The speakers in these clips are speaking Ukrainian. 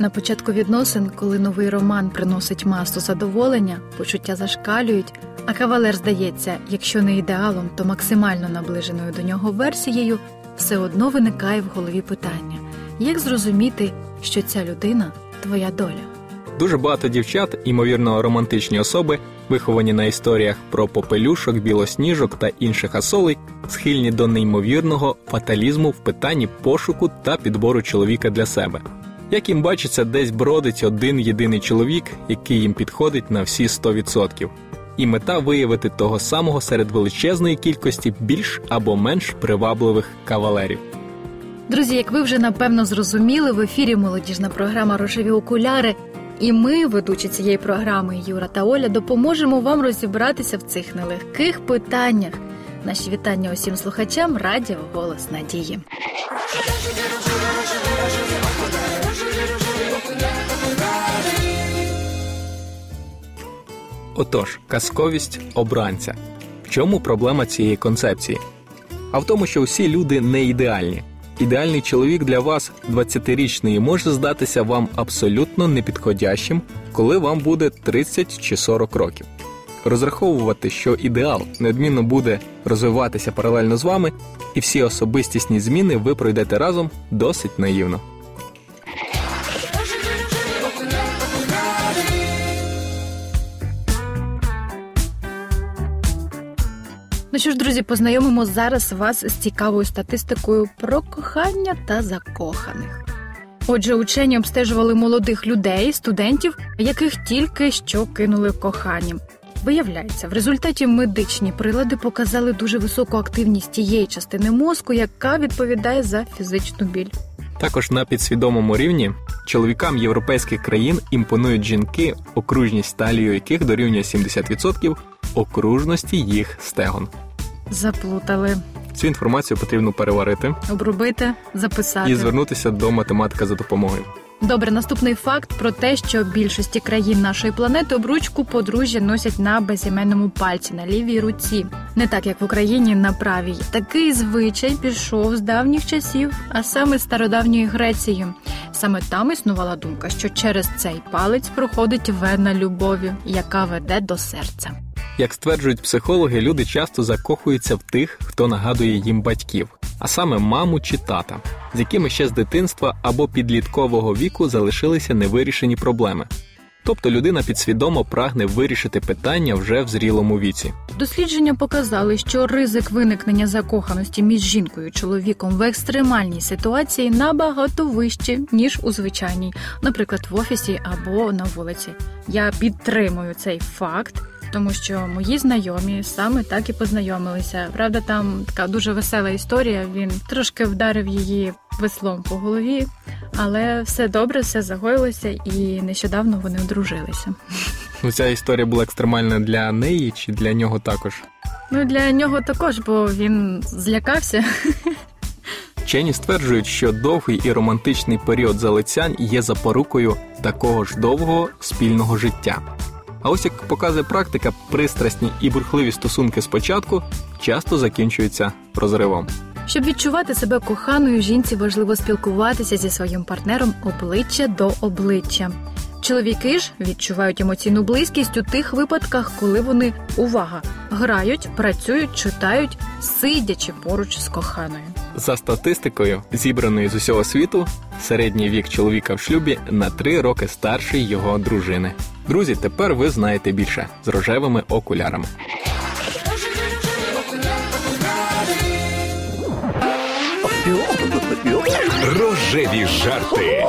На початку відносин, коли новий роман приносить масу задоволення, почуття зашкалюють, а кавалер здається, якщо не ідеалом, то максимально наближеною до нього версією, все одно виникає в голові питання: як зрозуміти, що ця людина твоя доля? Дуже багато дівчат, імовірно, романтичні особи, виховані на історіях про попелюшок, білосніжок та інших асолей, схильні до неймовірного фаталізму в питанні пошуку та підбору чоловіка для себе. Як їм бачиться, десь бродить один єдиний чоловік, який їм підходить на всі 100%. І мета виявити того самого серед величезної кількості більш або менш привабливих кавалерів. Друзі, як ви вже напевно зрозуміли, в ефірі молодіжна програма Рожеві окуляри. І ми, ведучі цієї програми Юра та Оля, допоможемо вам розібратися в цих нелегких питаннях. Наші вітання усім слухачам радіо голос надії. Отож, казковість обранця. В чому проблема цієї концепції? А в тому, що всі люди не ідеальні. Ідеальний чоловік для вас, 20-річний, може здатися вам абсолютно непідходящим, коли вам буде 30 чи 40 років. Розраховувати, що ідеал неодмінно буде розвиватися паралельно з вами, і всі особистісні зміни ви пройдете разом досить наївно. Ну що ж, друзі, познайомимо зараз вас з цікавою статистикою про кохання та закоханих. Отже, учені обстежували молодих людей, студентів, яких тільки що кинули коханням. Виявляється, в результаті медичні прилади показали дуже високу активність тієї частини мозку, яка відповідає за фізичну біль. Також на підсвідомому рівні чоловікам європейських країн імпонують жінки, окружність талію яких дорівнює 70% окружності їх стегон. Заплутали. Цю інформацію потрібно переварити обробити, записати і звернутися до математика за допомогою. Добре, наступний факт про те, що більшості країн нашої планети обручку подружжя носять на безіменному пальці на лівій руці, не так як в Україні на правій. Такий звичай пішов з давніх часів, а саме з стародавньої Греції. Саме там існувала думка, що через цей палець проходить вена любові, яка веде до серця. Як стверджують психологи, люди часто закохуються в тих, хто нагадує їм батьків, а саме маму чи тата, з якими ще з дитинства або підліткового віку залишилися невирішені проблеми. Тобто людина підсвідомо прагне вирішити питання вже в зрілому віці. Дослідження показали, що ризик виникнення закоханості між жінкою і чоловіком в екстремальній ситуації набагато вищий, ніж у звичайній, наприклад, в офісі або на вулиці. Я підтримую цей факт тому що мої знайомі саме так і познайомилися. Правда, там така дуже весела історія. Він трошки вдарив її веслом по голові, але все добре, все загоїлося, і нещодавно вони одружилися. Ну, ця історія була екстремальна для неї чи для нього також? Ну для нього також, бо він злякався. Вчені стверджують, що довгий і романтичний період залицянь є запорукою такого ж довгого спільного життя. А ось як показує практика, пристрасні і бурхливі стосунки спочатку часто закінчуються розривом. Щоб відчувати себе коханою, жінці важливо спілкуватися зі своїм партнером обличчя до обличчя. Чоловіки ж відчувають емоційну близькість у тих випадках, коли вони увага грають, працюють, читають, сидячи поруч з коханою. За статистикою, зібраною з усього світу, середній вік чоловіка в шлюбі на три роки старший його дружини. Друзі, тепер ви знаєте більше з рожевими окулярами. Рожеві жарти.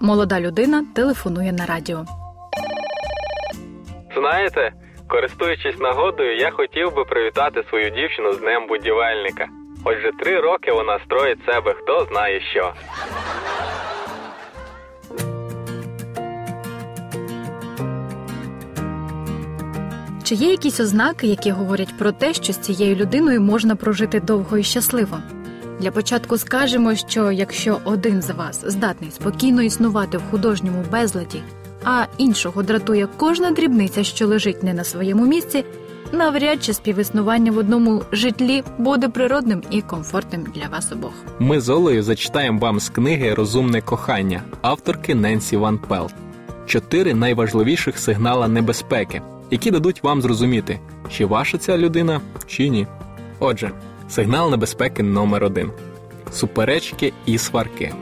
Молода людина телефонує на радіо. Знаєте, користуючись нагодою, я хотів би привітати свою дівчину з Днем будівельника. Отже, три роки вона строїть себе хто знає що. Чи є якісь ознаки, які говорять про те, що з цією людиною можна прожити довго і щасливо? Для початку скажемо, що якщо один з вас здатний спокійно існувати в художньому безладі, а іншого дратує кожна дрібниця, що лежить не на своєму місці, навряд чи співіснування в одному житлі буде природним і комфортним для вас обох. Ми з Олею зачитаємо вам з книги Розумне кохання авторки Ненсі Ван Пелт. Чотири найважливіших сигнала небезпеки, які дадуть вам зрозуміти, чи ваша ця людина, чи ні. Отже, сигнал небезпеки номер один суперечки і сварки.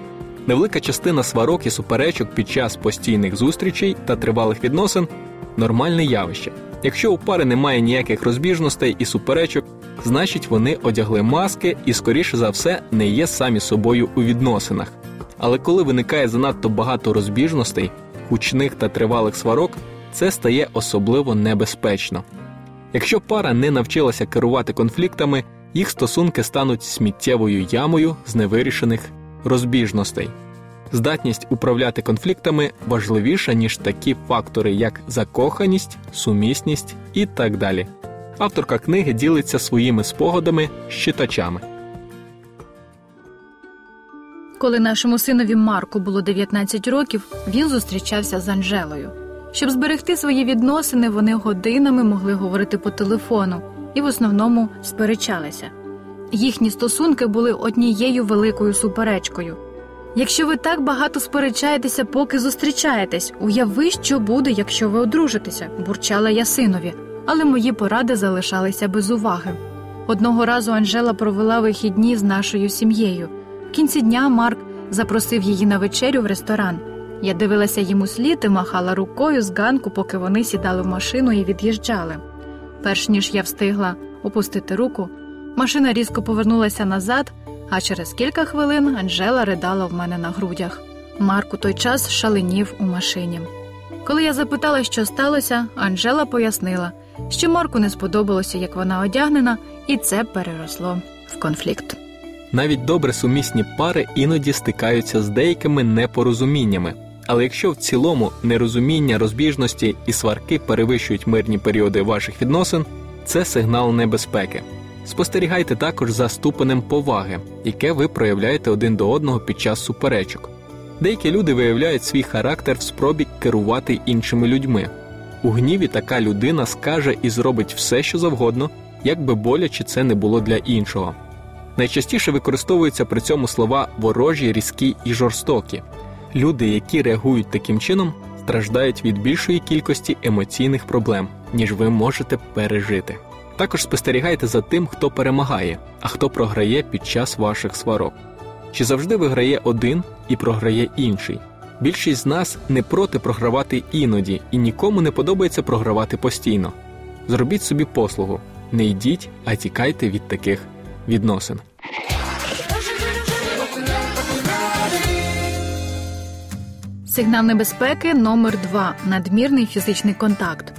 Невелика частина сварок і суперечок під час постійних зустрічей та тривалих відносин нормальне явище. Якщо у пари немає ніяких розбіжностей і суперечок, значить вони одягли маски і, скоріше за все, не є самі собою у відносинах. Але коли виникає занадто багато розбіжностей, гучних та тривалих сварок, це стає особливо небезпечно. Якщо пара не навчилася керувати конфліктами, їх стосунки стануть сміттєвою ямою з невирішених розбіжностей. Здатність управляти конфліктами важливіша, ніж такі фактори, як закоханість, сумісність і так далі. Авторка книги ділиться своїми спогадами з читачами. Коли нашому синові Марку було 19 років, він зустрічався з Анжелою. Щоб зберегти свої відносини, вони годинами могли говорити по телефону і в основному сперечалися. Їхні стосунки були однією великою суперечкою. Якщо ви так багато сперечаєтеся, поки зустрічаєтесь, уяви, що буде, якщо ви одружитеся, бурчала я синові, але мої поради залишалися без уваги. Одного разу Анжела провела вихідні з нашою сім'єю. В кінці дня Марк запросив її на вечерю в ресторан. Я дивилася йому слід і махала рукою з ганку, поки вони сідали в машину і від'їжджали. Перш ніж я встигла опустити руку, машина різко повернулася назад, а через кілька хвилин Анжела ридала в мене на грудях. Марк у той час шаленів у машині. Коли я запитала, що сталося, Анжела пояснила, що Марку не сподобалося, як вона одягнена, і це переросло в конфлікт. Навіть добре сумісні пари іноді стикаються з деякими непорозуміннями. Але якщо в цілому нерозуміння, розбіжності і сварки перевищують мирні періоди ваших відносин, це сигнал небезпеки. Спостерігайте також за ступенем поваги, яке ви проявляєте один до одного під час суперечок. Деякі люди виявляють свій характер в спробі керувати іншими людьми. У гніві така людина скаже і зробить все, що завгодно, як би боляче це не було для іншого. Найчастіше використовуються при цьому слова ворожі, різкі і жорстокі. Люди, які реагують таким чином, страждають від більшої кількості емоційних проблем, ніж ви можете пережити. Також спостерігайте за тим, хто перемагає, а хто програє під час ваших сварок. Чи завжди виграє один і програє інший? Більшість з нас не проти програвати іноді, і нікому не подобається програвати постійно. Зробіть собі послугу, не йдіть, а тікайте від таких відносин. Сигнал небезпеки номер 2 надмірний фізичний контакт.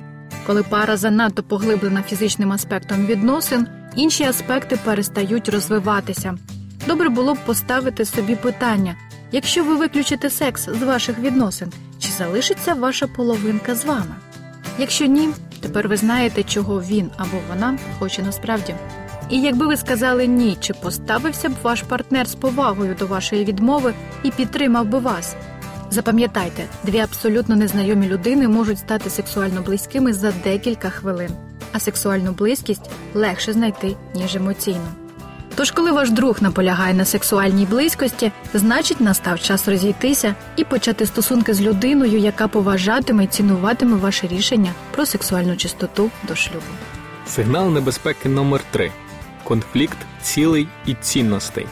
Коли пара занадто поглиблена фізичним аспектом відносин, інші аспекти перестають розвиватися. Добре було б поставити собі питання: якщо ви виключите секс з ваших відносин, чи залишиться ваша половинка з вами? Якщо ні, тепер ви знаєте, чого він або вона хоче насправді. І якби ви сказали ні, чи поставився б ваш партнер з повагою до вашої відмови і підтримав би вас? Запам'ятайте, дві абсолютно незнайомі людини можуть стати сексуально близькими за декілька хвилин, а сексуальну близькість легше знайти, ніж емоційну. Тож, коли ваш друг наполягає на сексуальній близькості, значить настав час розійтися і почати стосунки з людиною, яка поважатиме і цінуватиме ваше рішення про сексуальну чистоту до шлюбу. Сигнал небезпеки номер 3 конфлікт цілей і цінностей.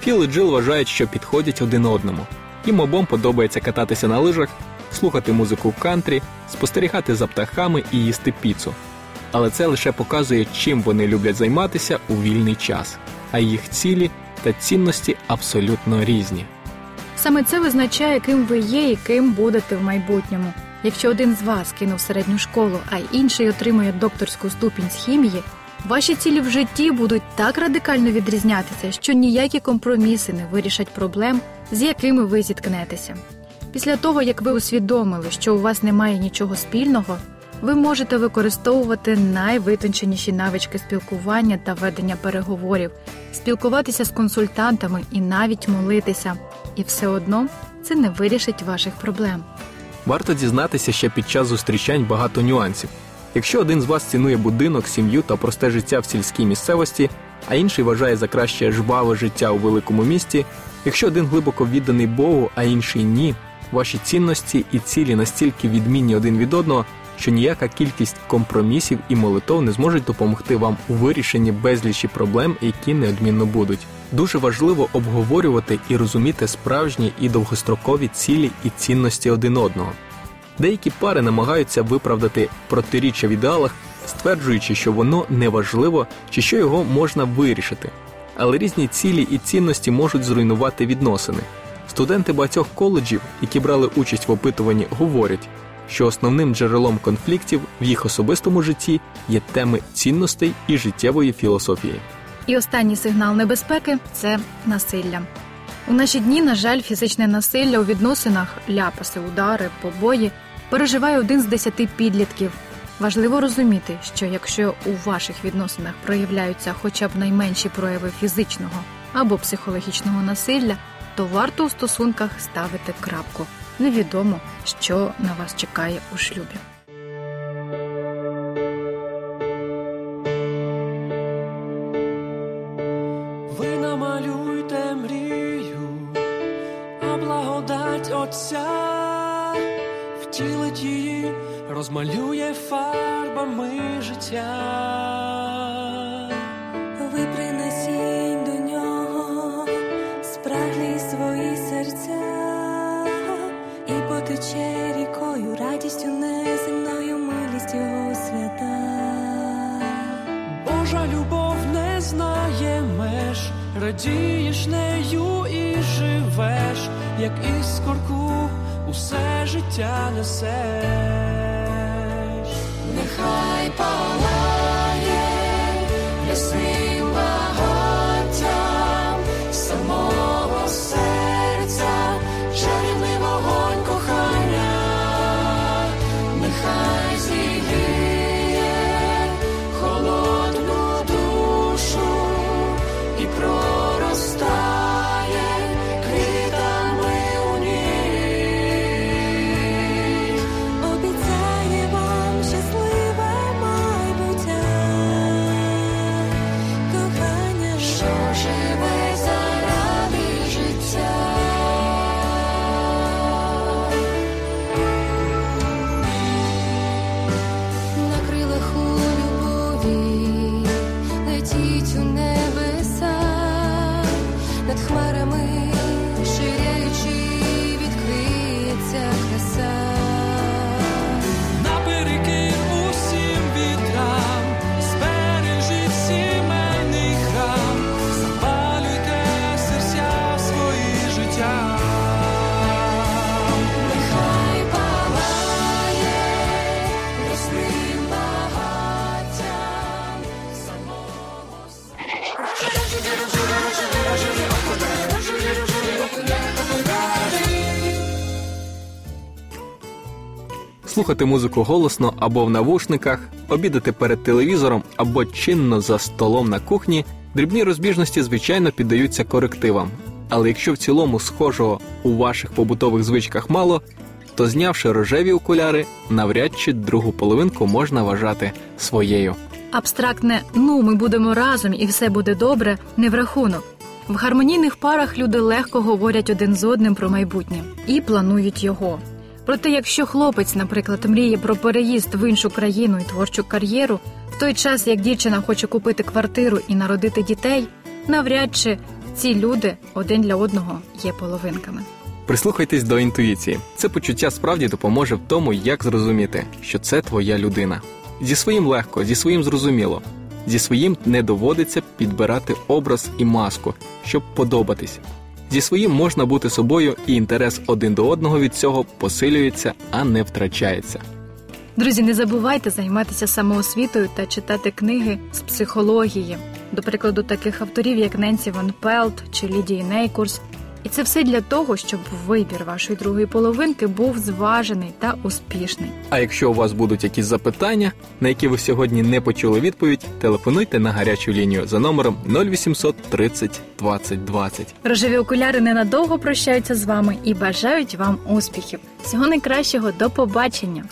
Філ і Джил вважають, що підходять один одному. Їм обом подобається кататися на лижах, слухати музику в кантрі, спостерігати за птахами і їсти піцу. Але це лише показує, чим вони люблять займатися у вільний час, а їх цілі та цінності абсолютно різні. Саме це визначає, ким ви є і ким будете в майбутньому. Якщо один з вас кинув середню школу, а інший отримує докторську ступінь з хімії, ваші цілі в житті будуть так радикально відрізнятися, що ніякі компроміси не вирішать проблем, з якими ви зіткнетеся. Після того, як ви усвідомили, що у вас немає нічого спільного, ви можете використовувати найвитонченіші навички спілкування та ведення переговорів, спілкуватися з консультантами і навіть молитися. І все одно це не вирішить ваших проблем. Варто дізнатися, що під час зустрічань багато нюансів. Якщо один з вас цінує будинок, сім'ю та просте життя в сільській місцевості, а інший вважає за краще жваве життя у великому місті, якщо один глибоко відданий Богу, а інший ні, ваші цінності і цілі настільки відмінні один від одного, що ніяка кількість компромісів і молитов не зможуть допомогти вам у вирішенні безлічі проблем, які неодмінно будуть. Дуже важливо обговорювати і розуміти справжні і довгострокові цілі і цінності один одного. Деякі пари намагаються виправдати протиріччя в ідеалах, стверджуючи, що воно неважливо чи що його можна вирішити. Але різні цілі і цінності можуть зруйнувати відносини. Студенти багатьох коледжів, які брали участь в опитуванні, говорять, що основним джерелом конфліктів в їх особистому житті є теми цінностей і життєвої філософії. І останній сигнал небезпеки це насилля. У наші дні, на жаль, фізичне насилля у відносинах, ляпаси, удари, побої переживає один з десяти підлітків. Важливо розуміти, що якщо у ваших відносинах проявляються хоча б найменші прояви фізичного або психологічного насилля, то варто у стосунках ставити крапку. Невідомо, що на вас чекає у шлюбі. Ви намалюйте мрію, а благодать Отця втілить її, розмалює фарбами життя. Ви принесіть до нього спраглі свої серця і потече рікою радістю неземною милість його свята. Божа любов не знає меж, радієш нею і живеш, як іскорку усе життя несеш. Нехай палає ясним Слухати музику голосно або в навушниках, обідати перед телевізором або чинно за столом на кухні, дрібні розбіжності, звичайно, піддаються корективам. Але якщо в цілому схожого у ваших побутових звичках мало, то знявши рожеві окуляри, навряд чи другу половинку можна вважати своєю. Абстрактне ну ми будемо разом і все буде добре не в рахунок. В гармонійних парах люди легко говорять один з одним про майбутнє і планують його. Проте, якщо хлопець, наприклад, мріє про переїзд в іншу країну і творчу кар'єру, в той час як дівчина хоче купити квартиру і народити дітей, навряд чи ці люди один для одного є половинками. Прислухайтесь до інтуїції. Це почуття справді допоможе в тому, як зрозуміти, що це твоя людина. Зі своїм легко, зі своїм зрозуміло. Зі своїм не доводиться підбирати образ і маску, щоб подобатись. Зі своїм можна бути собою, і інтерес один до одного від цього посилюється, а не втрачається. Друзі, не забувайте займатися самоосвітою та читати книги з психології, до прикладу, таких авторів, як Ненсі Ван Пелт чи Лідії Нейкурс. І це все для того, щоб вибір вашої другої половинки був зважений та успішний. А якщо у вас будуть якісь запитання, на які ви сьогодні не почули відповідь, телефонуйте на гарячу лінію за номером 0800 30 20 20. Рожеві окуляри ненадовго прощаються з вами і бажають вам успіхів. Всього найкращого, до побачення!